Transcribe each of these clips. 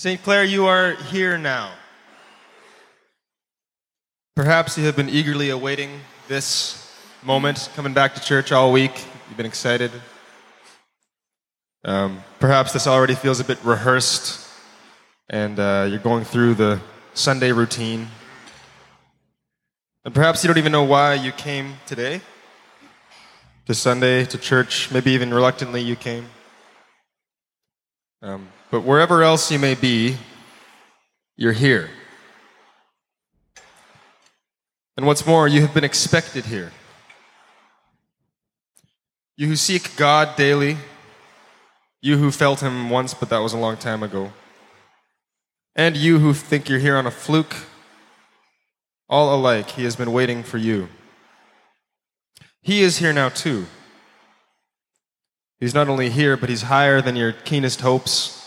St. Clair, you are here now. Perhaps you have been eagerly awaiting this moment, coming back to church all week. You've been excited. Um, perhaps this already feels a bit rehearsed, and uh, you're going through the Sunday routine. And perhaps you don't even know why you came today to Sunday, to church. Maybe even reluctantly you came. Um, but wherever else you may be, you're here. And what's more, you have been expected here. You who seek God daily, you who felt Him once, but that was a long time ago, and you who think you're here on a fluke, all alike, He has been waiting for you. He is here now, too. He's not only here, but He's higher than your keenest hopes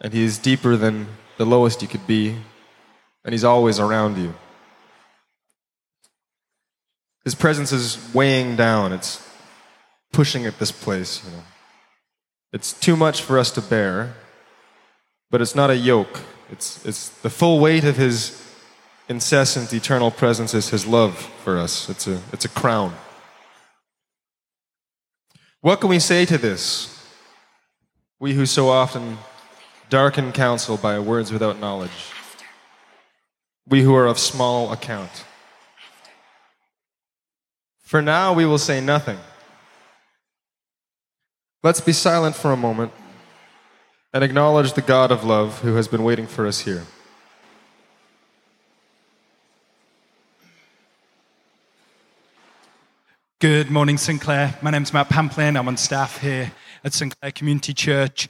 and He is deeper than the lowest you could be, and He's always around you. His presence is weighing down, it's pushing at this place, you know. It's too much for us to bear, but it's not a yoke. It's, it's the full weight of His incessant, eternal presence is His love for us. It's a, it's a crown. What can we say to this? We who so often darken counsel by words without knowledge. We who are of small account. For now, we will say nothing. Let's be silent for a moment and acknowledge the God of love who has been waiting for us here. Good morning, St. Clair. My name's Matt Pamplin. I'm on staff here at St. Clair Community Church.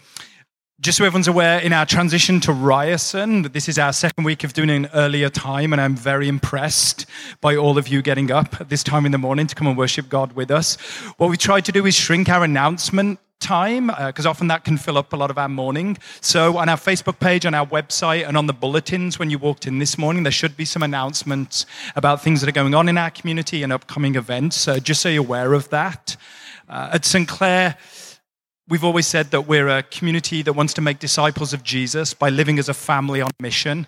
Just so everyone's aware, in our transition to Ryerson, this is our second week of doing an earlier time, and I'm very impressed by all of you getting up at this time in the morning to come and worship God with us. What we tried to do is shrink our announcement time because uh, often that can fill up a lot of our morning. So, on our Facebook page, on our website, and on the bulletins when you walked in this morning, there should be some announcements about things that are going on in our community and upcoming events, uh, just so you're aware of that. Uh, at St. Clair, We've always said that we're a community that wants to make disciples of Jesus by living as a family on mission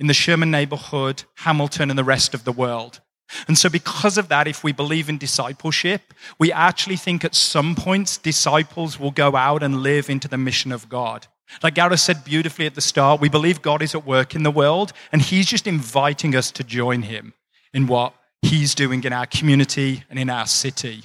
in the Sherman neighborhood, Hamilton, and the rest of the world. And so, because of that, if we believe in discipleship, we actually think at some points disciples will go out and live into the mission of God. Like Gareth said beautifully at the start, we believe God is at work in the world, and He's just inviting us to join Him in what He's doing in our community and in our city.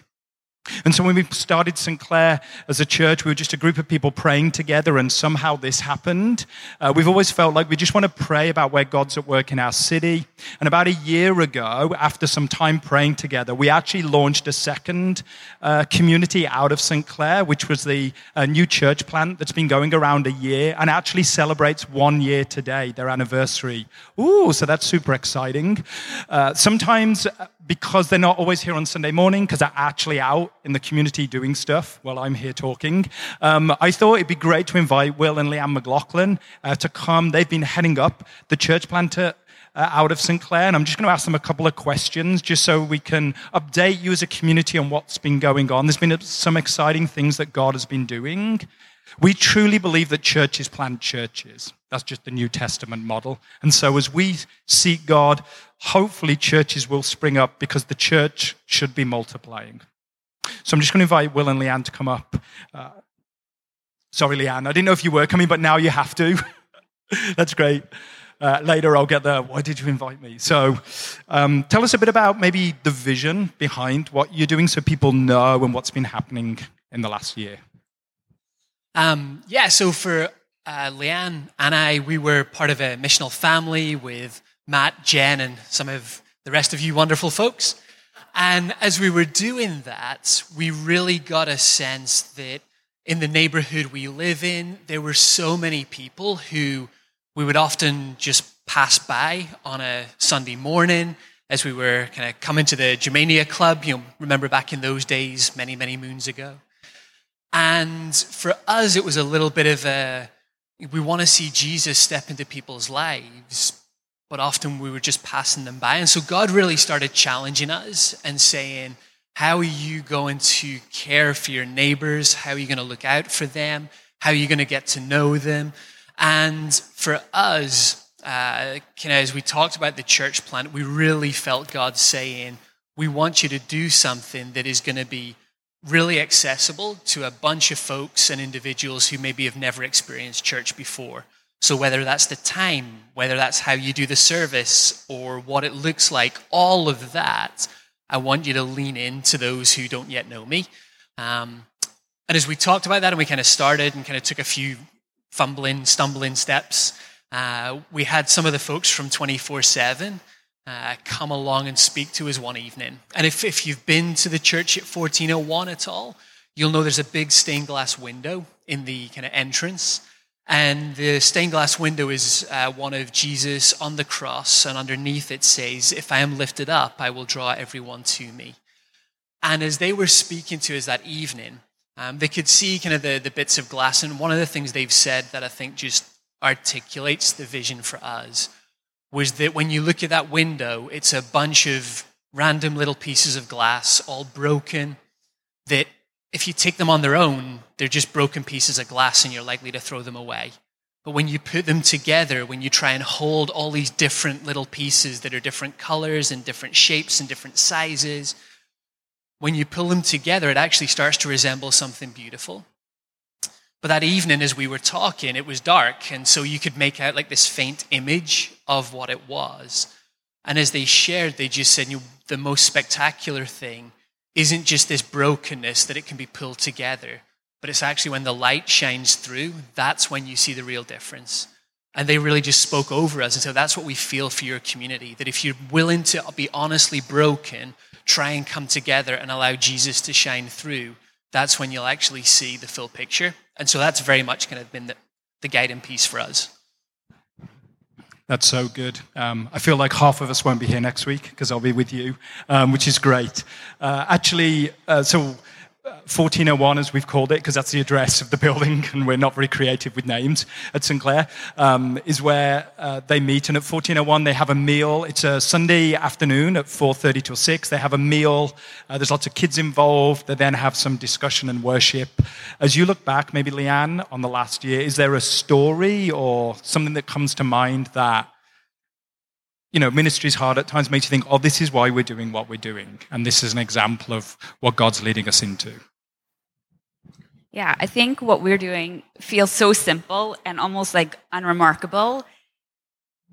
And so when we started St. Clair as a church, we were just a group of people praying together, and somehow this happened. Uh, we've always felt like we just want to pray about where God's at work in our city. And about a year ago, after some time praying together, we actually launched a second uh, community out of St. Clair, which was the uh, new church plant that's been going around a year and actually celebrates one year today, their anniversary. Ooh, so that's super exciting. Uh, sometimes uh, because they're not always here on Sunday morning, because they're actually out in the community doing stuff while I'm here talking, um, I thought it'd be great to invite Will and Leanne McLaughlin uh, to come. They've been heading up the church planter uh, out of St. Clair, and I'm just going to ask them a couple of questions just so we can update you as a community on what's been going on. There's been some exciting things that God has been doing. We truly believe that churches plant churches. That's just the New Testament model. And so as we seek God, hopefully churches will spring up because the church should be multiplying. So I'm just going to invite Will and Leanne to come up. Uh, sorry, Leanne, I didn't know if you were coming, but now you have to. That's great. Uh, later, I'll get there. why did you invite me? So, um, tell us a bit about maybe the vision behind what you're doing so people know and what's been happening in the last year. Um, yeah, so for uh, Leanne and I, we were part of a missional family with Matt, Jen, and some of the rest of you wonderful folks. And as we were doing that, we really got a sense that in the neighborhood we live in, there were so many people who we would often just pass by on a Sunday morning as we were kind of coming to the Germania Club. You know, remember back in those days, many, many moons ago. And for us, it was a little bit of a we want to see Jesus step into people's lives, but often we were just passing them by. And so God really started challenging us and saying, How are you going to care for your neighbors? How are you going to look out for them? How are you going to get to know them? And for us, uh, kind of as we talked about the church plant, we really felt God saying, we want you to do something that is going to be really accessible to a bunch of folks and individuals who maybe have never experienced church before. So, whether that's the time, whether that's how you do the service, or what it looks like, all of that, I want you to lean into those who don't yet know me. Um, and as we talked about that and we kind of started and kind of took a few fumbling, stumbling steps, uh, we had some of the folks from 24 7 uh, come along and speak to us one evening. And if, if you've been to the church at 1401 at all, you'll know there's a big stained glass window in the kind of entrance. And the stained glass window is uh, one of Jesus on the cross, and underneath it says, If I am lifted up, I will draw everyone to me. And as they were speaking to us that evening, um, they could see kind of the, the bits of glass. And one of the things they've said that I think just articulates the vision for us was that when you look at that window, it's a bunch of random little pieces of glass, all broken, that if you take them on their own, they're just broken pieces of glass and you're likely to throw them away. But when you put them together, when you try and hold all these different little pieces that are different colors and different shapes and different sizes, when you pull them together, it actually starts to resemble something beautiful. But that evening, as we were talking, it was dark, and so you could make out like this faint image of what it was. And as they shared, they just said, you know, the most spectacular thing isn't just this brokenness that it can be pulled together, but it's actually when the light shines through, that's when you see the real difference. And they really just spoke over us. And so that's what we feel for your community that if you're willing to be honestly broken, try and come together and allow Jesus to shine through, that's when you'll actually see the full picture. And so that's very much kind of been the, the guiding piece for us. That's so good. Um, I feel like half of us won't be here next week because I'll be with you, um, which is great. Uh, actually, uh, so 1401, as we've called it, because that's the address of the building, and we're not very creative with names at St. Clair, um, is where uh, they meet. And at 1401, they have a meal. It's a Sunday afternoon at 4.30 till 6. They have a meal. Uh, there's lots of kids involved. They then have some discussion and worship. As you look back, maybe Leanne, on the last year, is there a story or something that comes to mind that you know, ministry is hard at times, makes you think, oh, this is why we're doing what we're doing. And this is an example of what God's leading us into. Yeah, I think what we're doing feels so simple and almost like unremarkable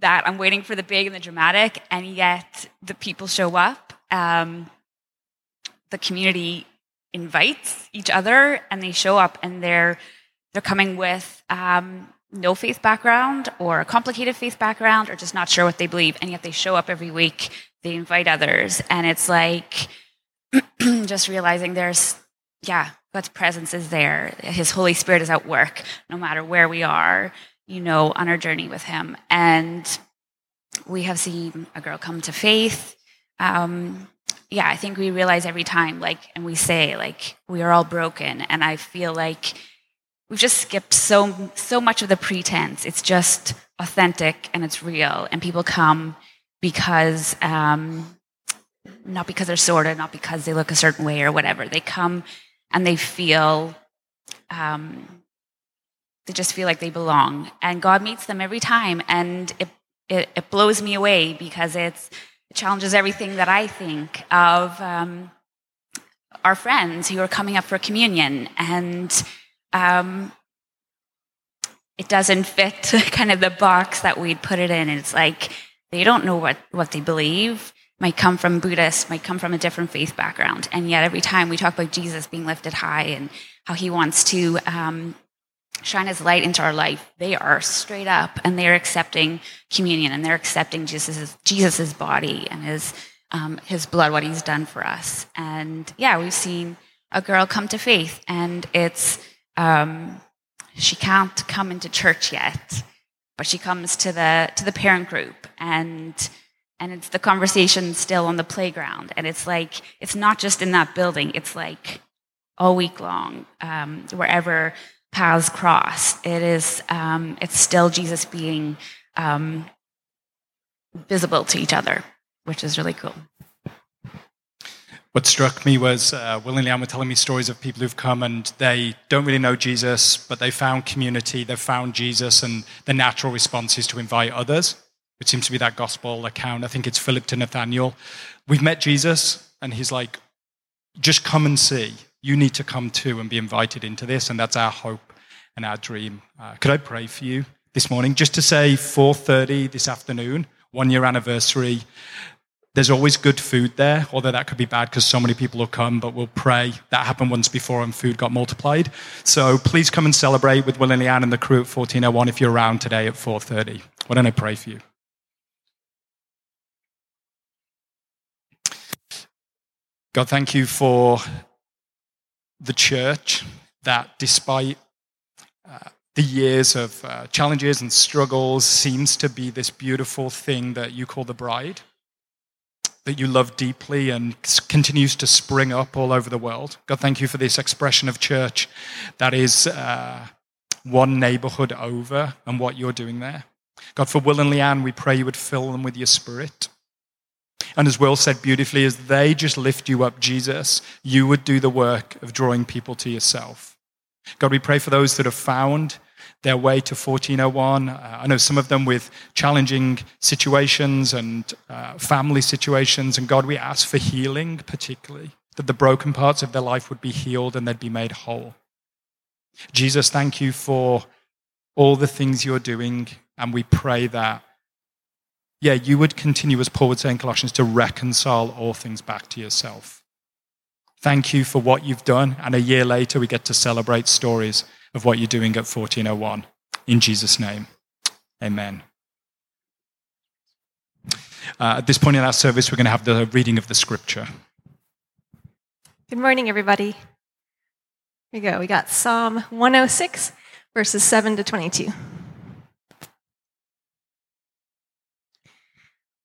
that I'm waiting for the big and the dramatic, and yet the people show up. Um, the community invites each other, and they show up, and they're they're coming with um, no faith background or a complicated faith background or just not sure what they believe, and yet they show up every week. They invite others, and it's like just realizing there's yeah God's presence is there. His Holy Spirit is at work no matter where we are, you know, on our journey with Him. And we have seen a girl come to faith. Um, yeah, I think we realize every time, like, and we say, like, we are all broken. And I feel like we've just skipped so so much of the pretense. It's just authentic and it's real, and people come because um, not because they're sorted, not because they look a certain way or whatever. They come and they feel um, they just feel like they belong and god meets them every time and it, it, it blows me away because it's, it challenges everything that i think of um, our friends who are coming up for communion and um, it doesn't fit kind of the box that we'd put it in And it's like they don't know what, what they believe might come from Buddhist, might come from a different faith background. And yet, every time we talk about Jesus being lifted high and how he wants to um, shine his light into our life, they are straight up and they're accepting communion and they're accepting Jesus's, Jesus's body and his, um, his blood, what he's done for us. And yeah, we've seen a girl come to faith and it's, um, she can't come into church yet, but she comes to the, to the parent group and and it's the conversation still on the playground. And it's like it's not just in that building. It's like all week long um, wherever paths cross it is um, it's still jesus being um, visible to each other which is really cool what struck me was uh, Will and Leanne were telling me stories of people who've come and they don't really know Jesus, but they found community, they've found Jesus, and the natural response is to invite others, which seems to be that gospel account. I think it's Philip to Nathaniel. We've met Jesus, and he's like, just come and see. You need to come too and be invited into this, and that's our hope and our dream. Uh, could I pray for you this morning? Just to say 4.30 this afternoon, one year anniversary. There's always good food there, although that could be bad because so many people will come, but we'll pray. That happened once before and food got multiplied. So please come and celebrate with Will and Leanne and the crew at 1401 if you're around today at 4.30. Why don't I pray for you? God, thank you for the church that despite uh, the years of uh, challenges and struggles seems to be this beautiful thing that you call the bride that you love deeply and continues to spring up all over the world. God, thank you for this expression of church that is uh, one neighborhood over and what you're doing there. God, for Will and Leanne, we pray you would fill them with your spirit. And as Will said beautifully, as they just lift you up, Jesus, you would do the work of drawing people to yourself. God, we pray for those that have found their way to 1401. Uh, I know some of them with challenging situations and uh, family situations. And God, we ask for healing, particularly, that the broken parts of their life would be healed and they'd be made whole. Jesus, thank you for all the things you're doing. And we pray that, yeah, you would continue, as Paul would say in Colossians, to reconcile all things back to yourself. Thank you for what you've done. And a year later, we get to celebrate stories of what you're doing at 1401. In Jesus' name, amen. Uh, at this point in our service, we're going to have the reading of the scripture. Good morning, everybody. Here we go. We got Psalm 106, verses 7 to 22.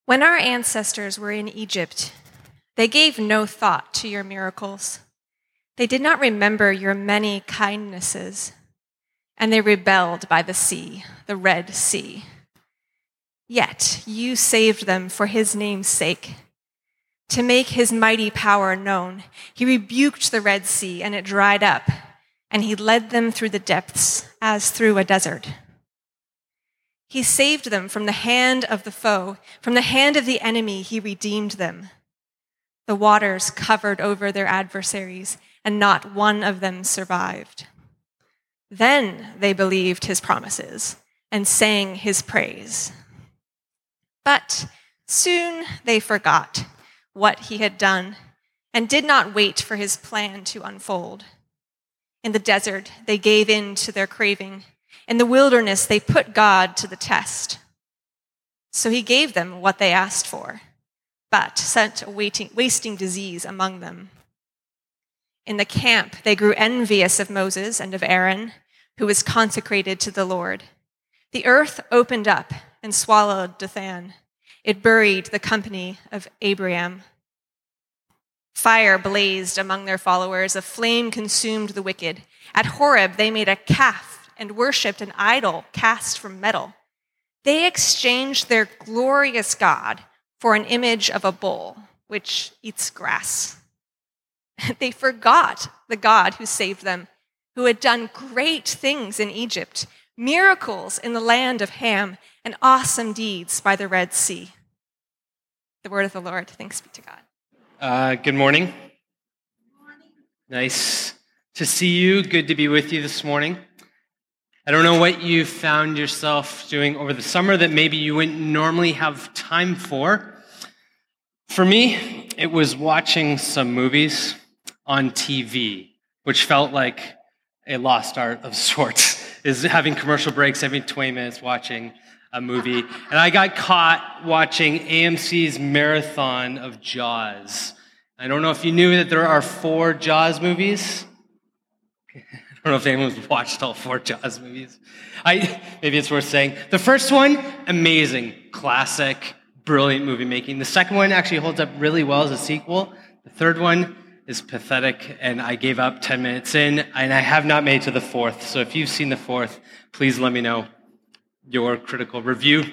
When our ancestors were in Egypt, they gave no thought to your miracles. They did not remember your many kindnesses, and they rebelled by the sea, the Red Sea. Yet you saved them for his name's sake. To make his mighty power known, he rebuked the Red Sea, and it dried up, and he led them through the depths as through a desert. He saved them from the hand of the foe, from the hand of the enemy, he redeemed them. The waters covered over their adversaries and not one of them survived. Then they believed his promises and sang his praise. But soon they forgot what he had done and did not wait for his plan to unfold. In the desert, they gave in to their craving. In the wilderness, they put God to the test. So he gave them what they asked for, but sent a wasting disease among them. In the camp, they grew envious of Moses and of Aaron, who was consecrated to the Lord. The earth opened up and swallowed Dathan. It buried the company of Abiram. Fire blazed among their followers, a flame consumed the wicked. At Horeb, they made a calf and worshipped an idol cast from metal. They exchanged their glorious God for an image of a bull, which eats grass. They forgot the God who saved them, who had done great things in Egypt, miracles in the land of Ham, and awesome deeds by the Red Sea. The word of the Lord. Thanks be to God. Uh, good morning. Nice to see you. Good to be with you this morning. I don't know what you found yourself doing over the summer that maybe you wouldn't normally have time for. For me, it was watching some movies on TV, which felt like a lost art of sorts, is having commercial breaks every 20 minutes watching a movie. And I got caught watching AMC's marathon of Jaws. I don't know if you knew that there are four Jaws movies. I don't know if anyone's watched all four Jaws movies. I, maybe it's worth saying. The first one, amazing, classic, brilliant movie making. The second one actually holds up really well as a sequel. The third one, is pathetic, and I gave up 10 minutes in, and I have not made to the fourth. So if you've seen the fourth, please let me know your critical review.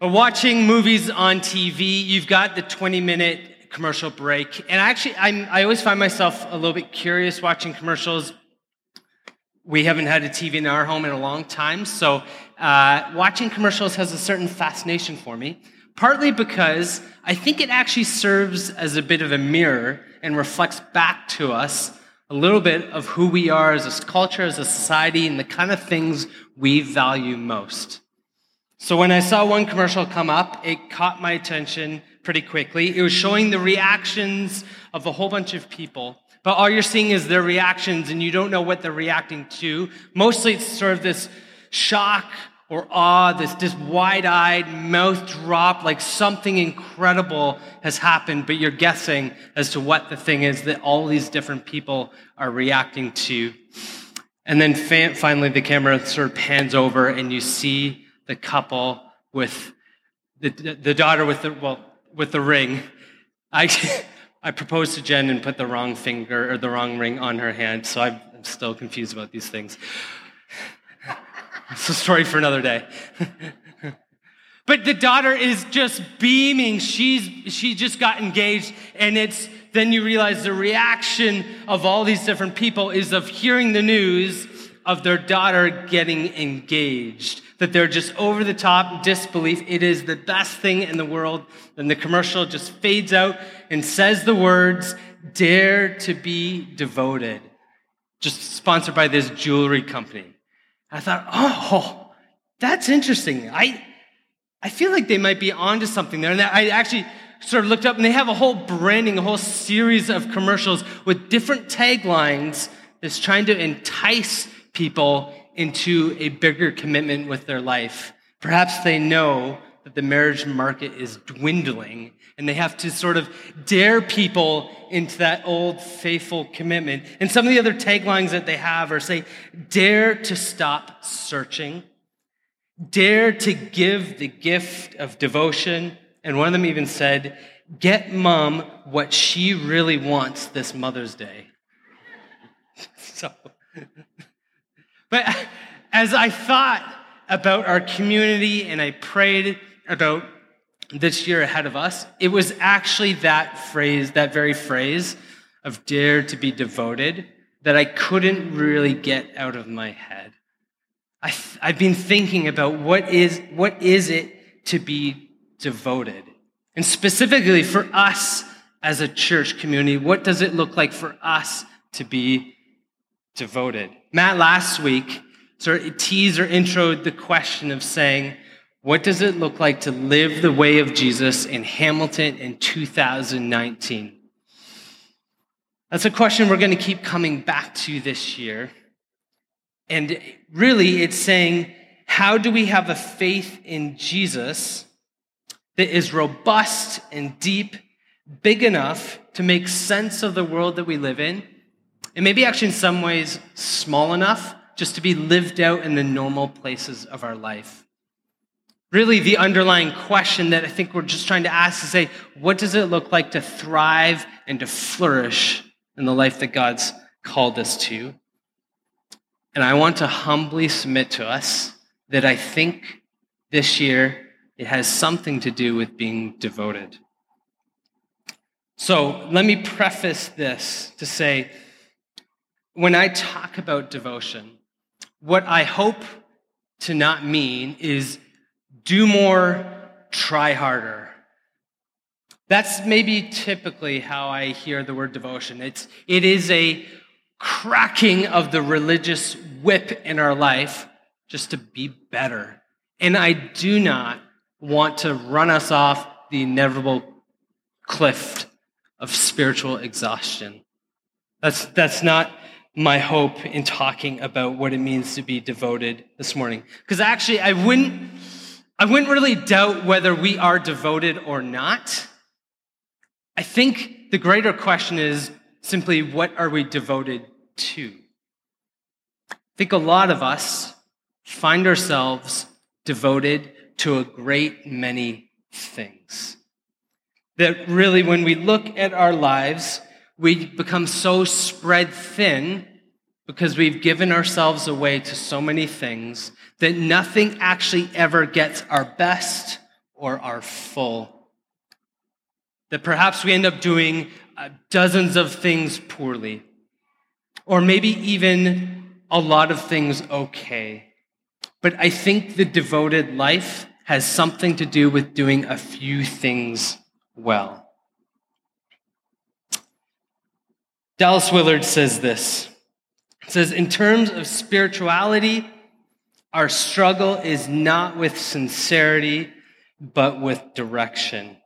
Watching movies on TV, you've got the 20 minute commercial break. And actually, I'm, I always find myself a little bit curious watching commercials. We haven't had a TV in our home in a long time, so uh, watching commercials has a certain fascination for me. Partly because I think it actually serves as a bit of a mirror and reflects back to us a little bit of who we are as a culture, as a society, and the kind of things we value most. So when I saw one commercial come up, it caught my attention pretty quickly. It was showing the reactions of a whole bunch of people. But all you're seeing is their reactions and you don't know what they're reacting to. Mostly it's sort of this shock or awe, this, this wide eyed mouth drop, like something incredible has happened, but you're guessing as to what the thing is that all these different people are reacting to. And then fa- finally, the camera sort of pans over and you see the couple with the, the daughter with the, well, with the ring. I, I proposed to Jen and put the wrong finger or the wrong ring on her hand, so I'm still confused about these things. It's a story for another day. but the daughter is just beaming. She's she just got engaged, and it's then you realize the reaction of all these different people is of hearing the news of their daughter getting engaged. That they're just over the top disbelief. It is the best thing in the world. Then the commercial just fades out and says the words, dare to be devoted. Just sponsored by this jewelry company. I thought, oh, that's interesting. I, I feel like they might be onto something there. And I actually sort of looked up and they have a whole branding, a whole series of commercials with different taglines that's trying to entice people into a bigger commitment with their life. Perhaps they know that the marriage market is dwindling and they have to sort of dare people into that old faithful commitment. And some of the other taglines that they have are say, dare to stop searching, dare to give the gift of devotion. And one of them even said, get mom what she really wants this Mother's Day. so, but as I thought about our community and I prayed about this year ahead of us, it was actually that phrase, that very phrase of dare to be devoted that I couldn't really get out of my head. I have been thinking about what is, what is it to be devoted? And specifically for us as a church community, what does it look like for us to be devoted? Matt last week sort of teased or introed the question of saying, what does it look like to live the way of Jesus in Hamilton in 2019? That's a question we're going to keep coming back to this year. And really, it's saying, how do we have a faith in Jesus that is robust and deep, big enough to make sense of the world that we live in? And maybe actually, in some ways, small enough just to be lived out in the normal places of our life. Really, the underlying question that I think we're just trying to ask is say, what does it look like to thrive and to flourish in the life that God's called us to? And I want to humbly submit to us that I think this year it has something to do with being devoted. So let me preface this to say, when I talk about devotion, what I hope to not mean is do more, try harder. That's maybe typically how I hear the word devotion. It's, it is a cracking of the religious whip in our life just to be better. And I do not want to run us off the inevitable cliff of spiritual exhaustion. That's, that's not my hope in talking about what it means to be devoted this morning. Because actually, I wouldn't I wouldn't really doubt whether we are devoted or not. I think the greater question is simply what are we devoted to? I think a lot of us find ourselves devoted to a great many things. That really, when we look at our lives, we become so spread thin because we've given ourselves away to so many things that nothing actually ever gets our best or our full. That perhaps we end up doing uh, dozens of things poorly, or maybe even a lot of things okay. But I think the devoted life has something to do with doing a few things well. Dallas Willard says this. Says, in terms of spirituality, our struggle is not with sincerity, but with direction.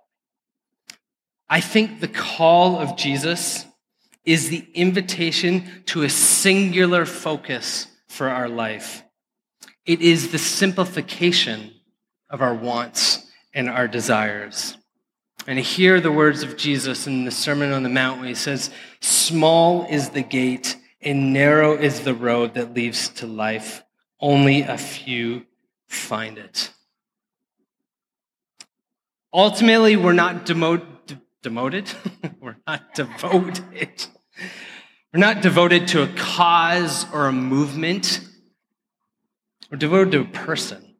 I think the call of Jesus is the invitation to a singular focus for our life. It is the simplification of our wants and our desires. And hear the words of Jesus in the Sermon on the Mount when he says, Small is the gate and narrow is the road that leads to life. Only a few find it. Ultimately, we're not demo- d- demoted. we're not devoted. We're not devoted to a cause or a movement. We're devoted to a person.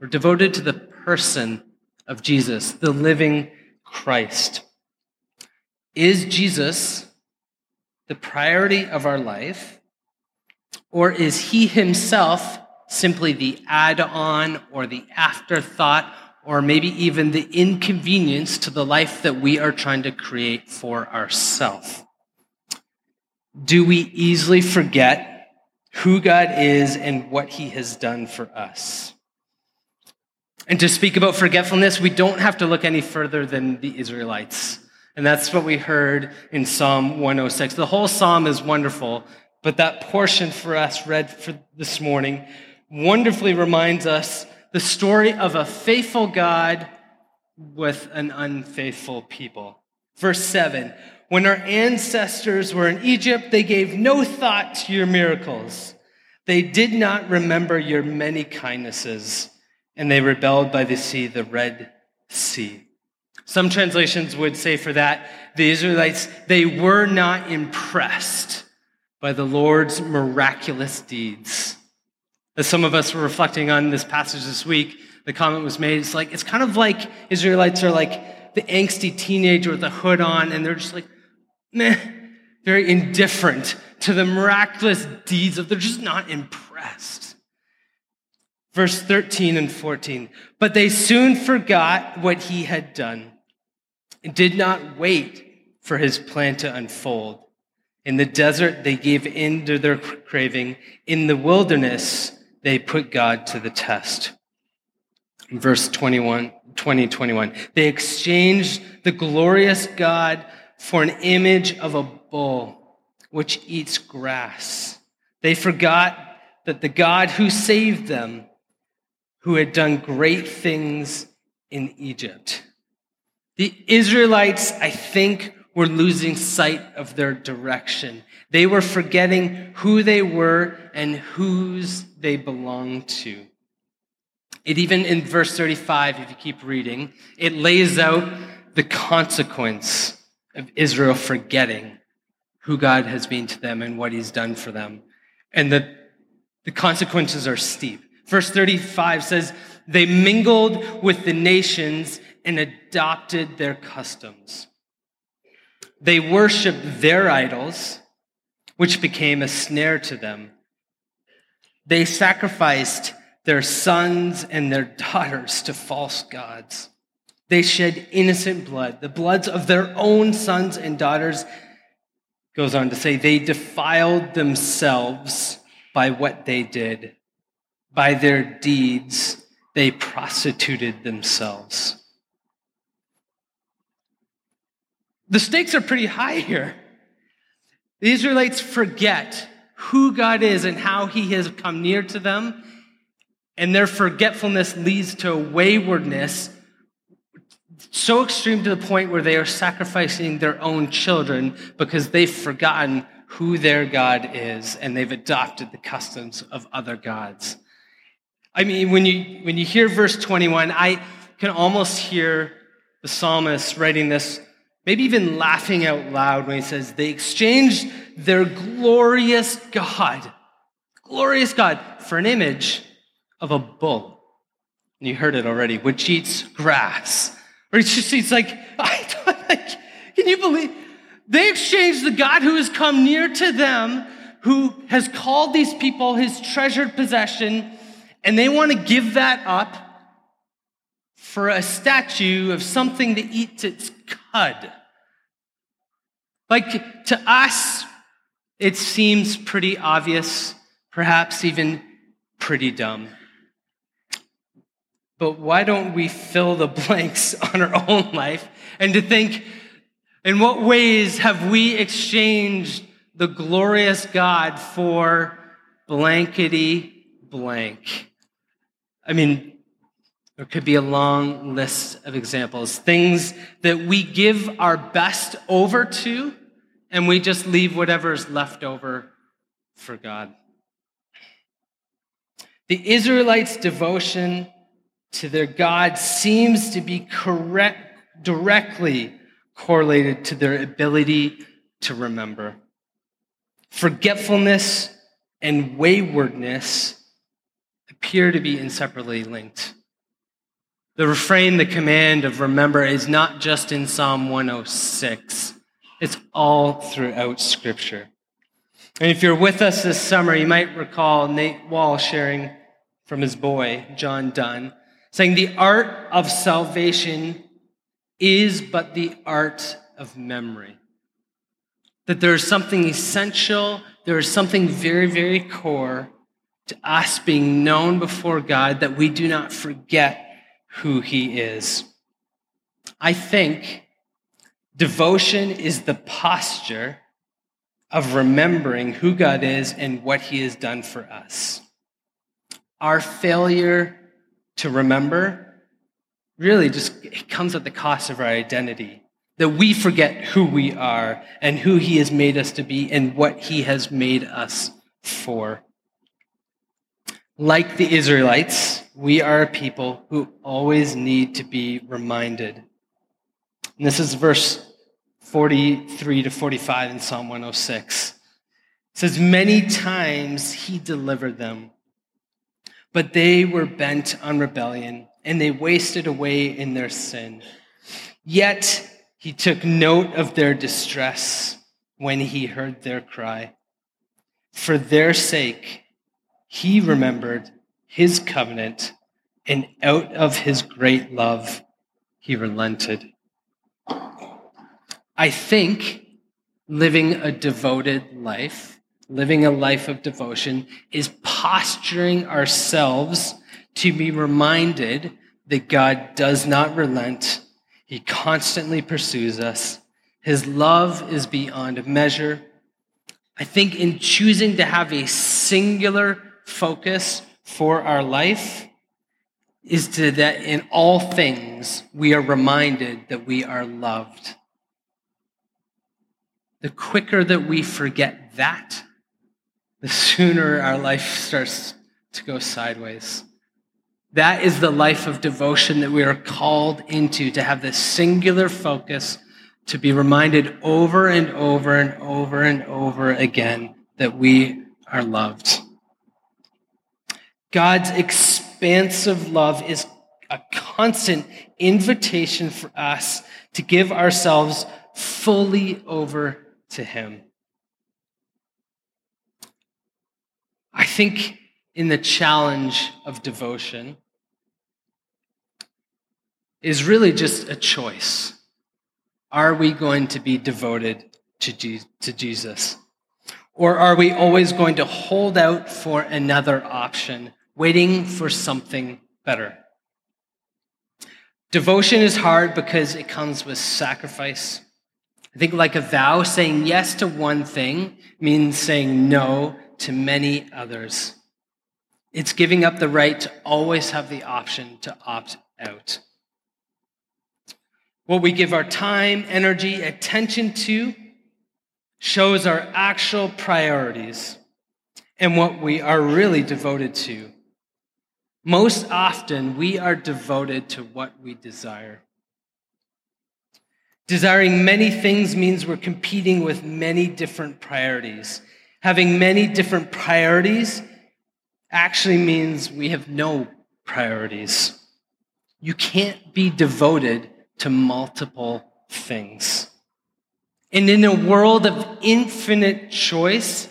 We're devoted to the person of Jesus, the living Christ. Is Jesus the priority of our life, or is he himself simply the add on or the afterthought or maybe even the inconvenience to the life that we are trying to create for ourselves? Do we easily forget who God is and what he has done for us. And to speak about forgetfulness, we don't have to look any further than the Israelites. And that's what we heard in Psalm 106. The whole psalm is wonderful, but that portion for us read for this morning wonderfully reminds us the story of a faithful God with an unfaithful people. Verse 7 when our ancestors were in Egypt, they gave no thought to your miracles. They did not remember your many kindnesses, and they rebelled by the sea, the Red Sea. Some translations would say for that, the Israelites, they were not impressed by the Lord's miraculous deeds. As some of us were reflecting on this passage this week, the comment was made, it's like, it's kind of like Israelites are like the angsty teenager with the hood on, and they're just like, meh, very indifferent to the miraculous deeds of, they're just not impressed. Verse 13 and 14. But they soon forgot what he had done and did not wait for his plan to unfold. In the desert, they gave in to their craving. In the wilderness, they put God to the test. Verse 21, 20, 21. They exchanged the glorious God for an image of a bull which eats grass. They forgot that the God who saved them, who had done great things in Egypt. The Israelites, I think, were losing sight of their direction. They were forgetting who they were and whose they belonged to. It even in verse 35, if you keep reading, it lays out the consequence of Israel forgetting who God has been to them and what he's done for them. And the, the consequences are steep. Verse 35 says, They mingled with the nations and adopted their customs. They worshiped their idols, which became a snare to them. They sacrificed their sons and their daughters to false gods. They shed innocent blood, the bloods of their own sons and daughters. Goes on to say, they defiled themselves by what they did. By their deeds, they prostituted themselves. The stakes are pretty high here. The Israelites forget who God is and how he has come near to them, and their forgetfulness leads to a waywardness so extreme to the point where they are sacrificing their own children because they've forgotten who their God is and they've adopted the customs of other gods. I mean, when you, when you hear verse 21, I can almost hear the psalmist writing this, maybe even laughing out loud when he says, They exchanged their glorious God, glorious God, for an image of a bull. And you heard it already, which eats grass Or it's just, it's like, I don't, like, can you believe? They exchanged the God who has come near to them, who has called these people his treasured possession, and they want to give that up for a statue of something that eats its cud. Like to us, it seems pretty obvious, perhaps even pretty dumb. But why don't we fill the blanks on our own life and to think, in what ways have we exchanged the glorious God for blankety blank? I mean, there could be a long list of examples. Things that we give our best over to, and we just leave whatever's left over for God. The Israelites' devotion to their God seems to be correct, directly correlated to their ability to remember. Forgetfulness and waywardness appear to be inseparably linked. The refrain, the command of remember is not just in Psalm 106. It's all throughout Scripture. And if you're with us this summer, you might recall Nate Wall sharing from his boy, John Donne, saying, The art of salvation is but the art of memory. That there is something essential, there is something very, very core to us being known before God that we do not forget who He is. I think devotion is the posture of remembering who God is and what He has done for us. Our failure to remember really just comes at the cost of our identity. That we forget who we are and who He has made us to be and what He has made us for. Like the Israelites, we are a people who always need to be reminded. And this is verse 43 to 45 in Psalm 106. It says, Many times he delivered them, but they were bent on rebellion, and they wasted away in their sin. Yet he took note of their distress when he heard their cry. For their sake, he remembered his covenant, and out of his great love, he relented. I think living a devoted life, living a life of devotion, is posturing ourselves to be reminded that God does not relent. He constantly pursues us. His love is beyond measure. I think in choosing to have a singular focus for our life is to that in all things we are reminded that we are loved. The quicker that we forget that, the sooner our life starts to go sideways. That is the life of devotion that we are called into, to have this singular focus, to be reminded over and over and over and over again that we are loved. God's expansive love is a constant invitation for us to give ourselves fully over to Him. I think in the challenge of devotion is really just a choice. Are we going to be devoted to Jesus? Or are we always going to hold out for another option waiting for something better. Devotion is hard because it comes with sacrifice. I think, like a vow, saying yes to one thing means saying no to many others. It's giving up the right to always have the option to opt out. What we give our time, energy, attention to shows our actual priorities and what we are really devoted to. Most often, we are devoted to what we desire. Desiring many things means we're competing with many different priorities. Having many different priorities actually means we have no priorities. You can't be devoted to multiple things. And in a world of infinite choice,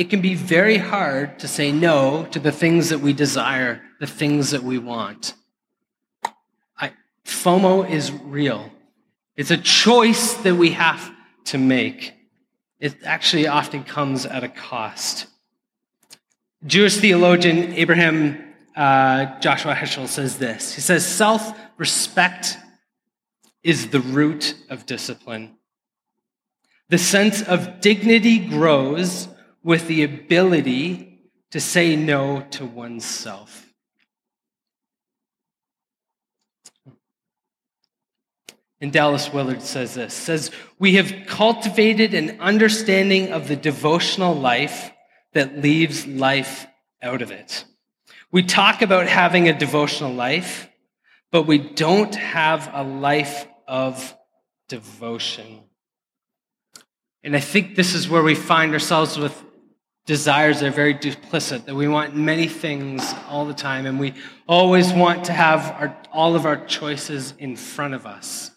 it can be very hard to say no to the things that we desire, the things that we want. I, FOMO is real. It's a choice that we have to make. It actually often comes at a cost. Jewish theologian Abraham uh, Joshua Heschel says this. He says, Self respect is the root of discipline. The sense of dignity grows with the ability to say no to oneself. And Dallas Willard says this says, We have cultivated an understanding of the devotional life that leaves life out of it. We talk about having a devotional life, but we don't have a life of devotion. And I think this is where we find ourselves with desires that are very duplicit, that we want many things all the time, and we always want to have our, all of our choices in front of us.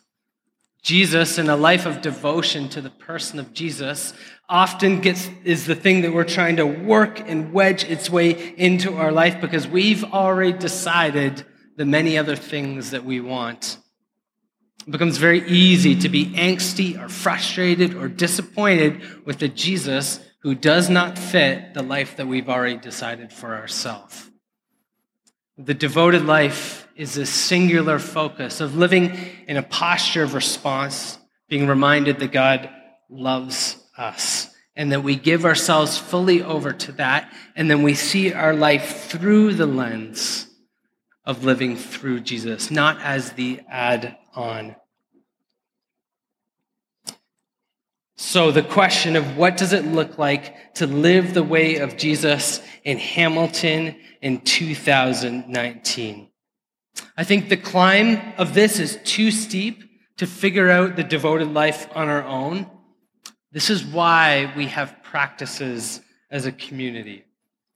Jesus and a life of devotion to the person of Jesus often gets is the thing that we're trying to work and wedge its way into our life because we've already decided the many other things that we want. It becomes very easy to be angsty or frustrated or disappointed with the Jesus who does not fit the life that we've already decided for ourselves. The devoted life is a singular focus of living in a posture of response, being reminded that God loves us and that we give ourselves fully over to that, and then we see our life through the lens of living through Jesus, not as the add on. So, the question of what does it look like to live the way of Jesus in Hamilton in 2019? I think the climb of this is too steep to figure out the devoted life on our own. This is why we have practices as a community.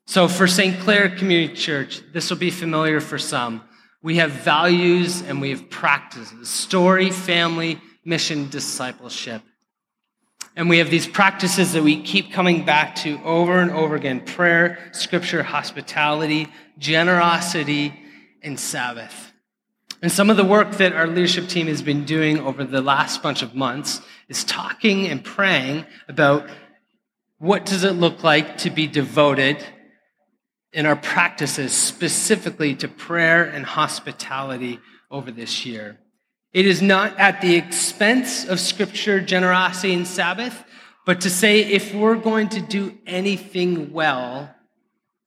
So, for St. Clair Community Church, this will be familiar for some. We have values and we have practices story, family, mission, discipleship. And we have these practices that we keep coming back to over and over again prayer, scripture, hospitality, generosity, and Sabbath. And some of the work that our leadership team has been doing over the last bunch of months is talking and praying about what does it look like to be devoted in our practices specifically to prayer and hospitality over this year. It is not at the expense of scripture, generosity, and Sabbath, but to say if we're going to do anything well,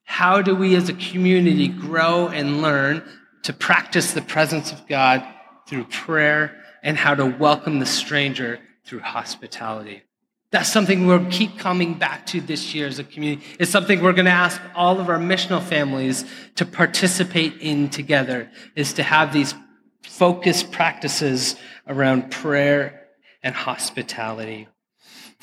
how do we as a community grow and learn to practice the presence of God through prayer and how to welcome the stranger through hospitality? That's something we'll keep coming back to this year as a community. It's something we're going to ask all of our missional families to participate in together, is to have these focused practices around prayer and hospitality.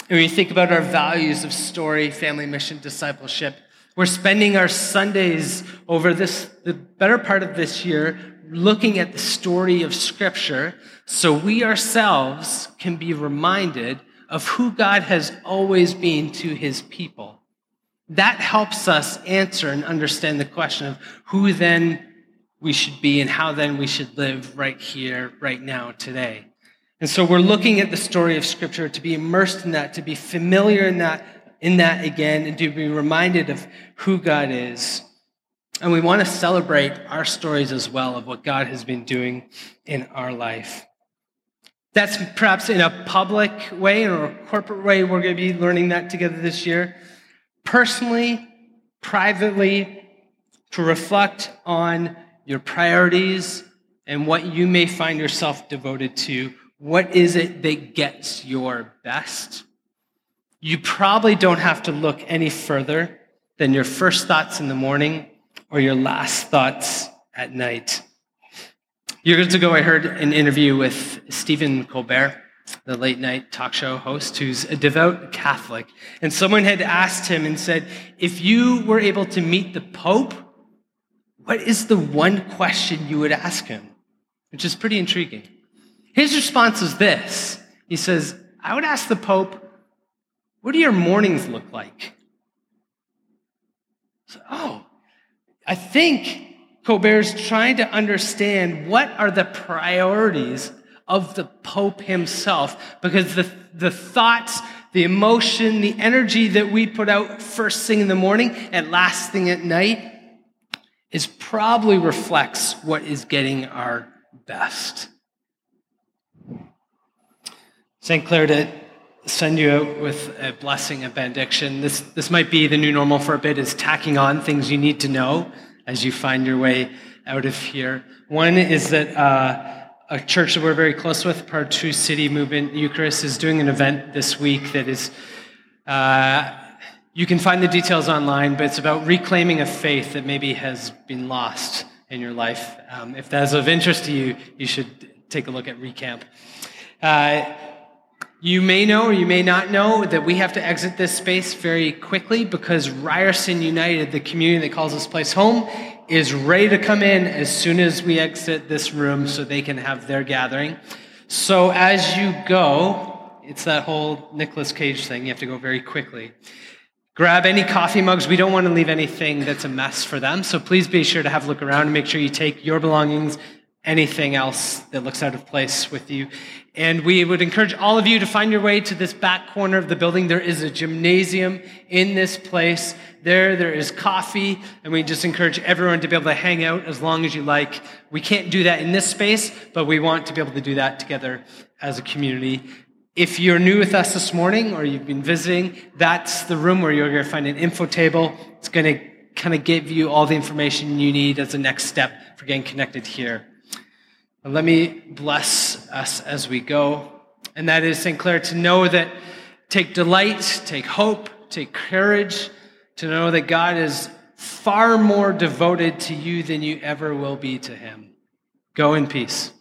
When you think about our values of story, family, mission, discipleship, we're spending our Sundays over this, the better part of this year, looking at the story of Scripture so we ourselves can be reminded of who God has always been to his people. That helps us answer and understand the question of who then we should be and how then we should live right here, right now, today. And so we're looking at the story of Scripture to be immersed in that, to be familiar in that in that again and to be reminded of who God is. And we want to celebrate our stories as well of what God has been doing in our life. That's perhaps in a public way or a corporate way. We're going to be learning that together this year. Personally, privately, to reflect on your priorities and what you may find yourself devoted to. What is it that gets your best? you probably don't have to look any further than your first thoughts in the morning or your last thoughts at night. Years ago, I heard an interview with Stephen Colbert, the late night talk show host, who's a devout Catholic. And someone had asked him and said, If you were able to meet the Pope, what is the one question you would ask him? Which is pretty intriguing. His response is this He says, I would ask the Pope, what do your mornings look like? So, oh, I think Colbert's trying to understand what are the priorities of the Pope himself, because the, the thoughts, the emotion, the energy that we put out first thing in the morning and last thing at night is probably reflects what is getting our best. St. Clair, to send you out with a blessing, a benediction. This, this might be the new normal for a bit, is tacking on things you need to know as you find your way out of here. One is that uh, a church that we're very close with, Part 2 City Movement Eucharist, is doing an event this week that is. Uh, you can find the details online, but it's about reclaiming a faith that maybe has been lost in your life. Um, if that's of interest to you, you should take a look at Recamp. Uh, you may know or you may not know that we have to exit this space very quickly because Ryerson United, the community that calls this place home, is ready to come in as soon as we exit this room so they can have their gathering. So as you go, it's that whole Nicolas Cage thing. You have to go very quickly. Grab any coffee mugs. We don't want to leave anything that's a mess for them. So please be sure to have a look around and make sure you take your belongings, anything else that looks out of place with you. And we would encourage all of you to find your way to this back corner of the building. There is a gymnasium in this place. There, there is coffee, and we just encourage everyone to be able to hang out as long as you like. We can't do that in this space, but we want to be able to do that together as a community. If you're new with us this morning or you've been visiting, that's the room where you're going to find an info table. It's going to kind of give you all the information you need as a next step for getting connected here. Let me bless us as we go. And that is, St. Clair, to know that take delight, take hope, take courage, to know that God is far more devoted to you than you ever will be to him. Go in peace.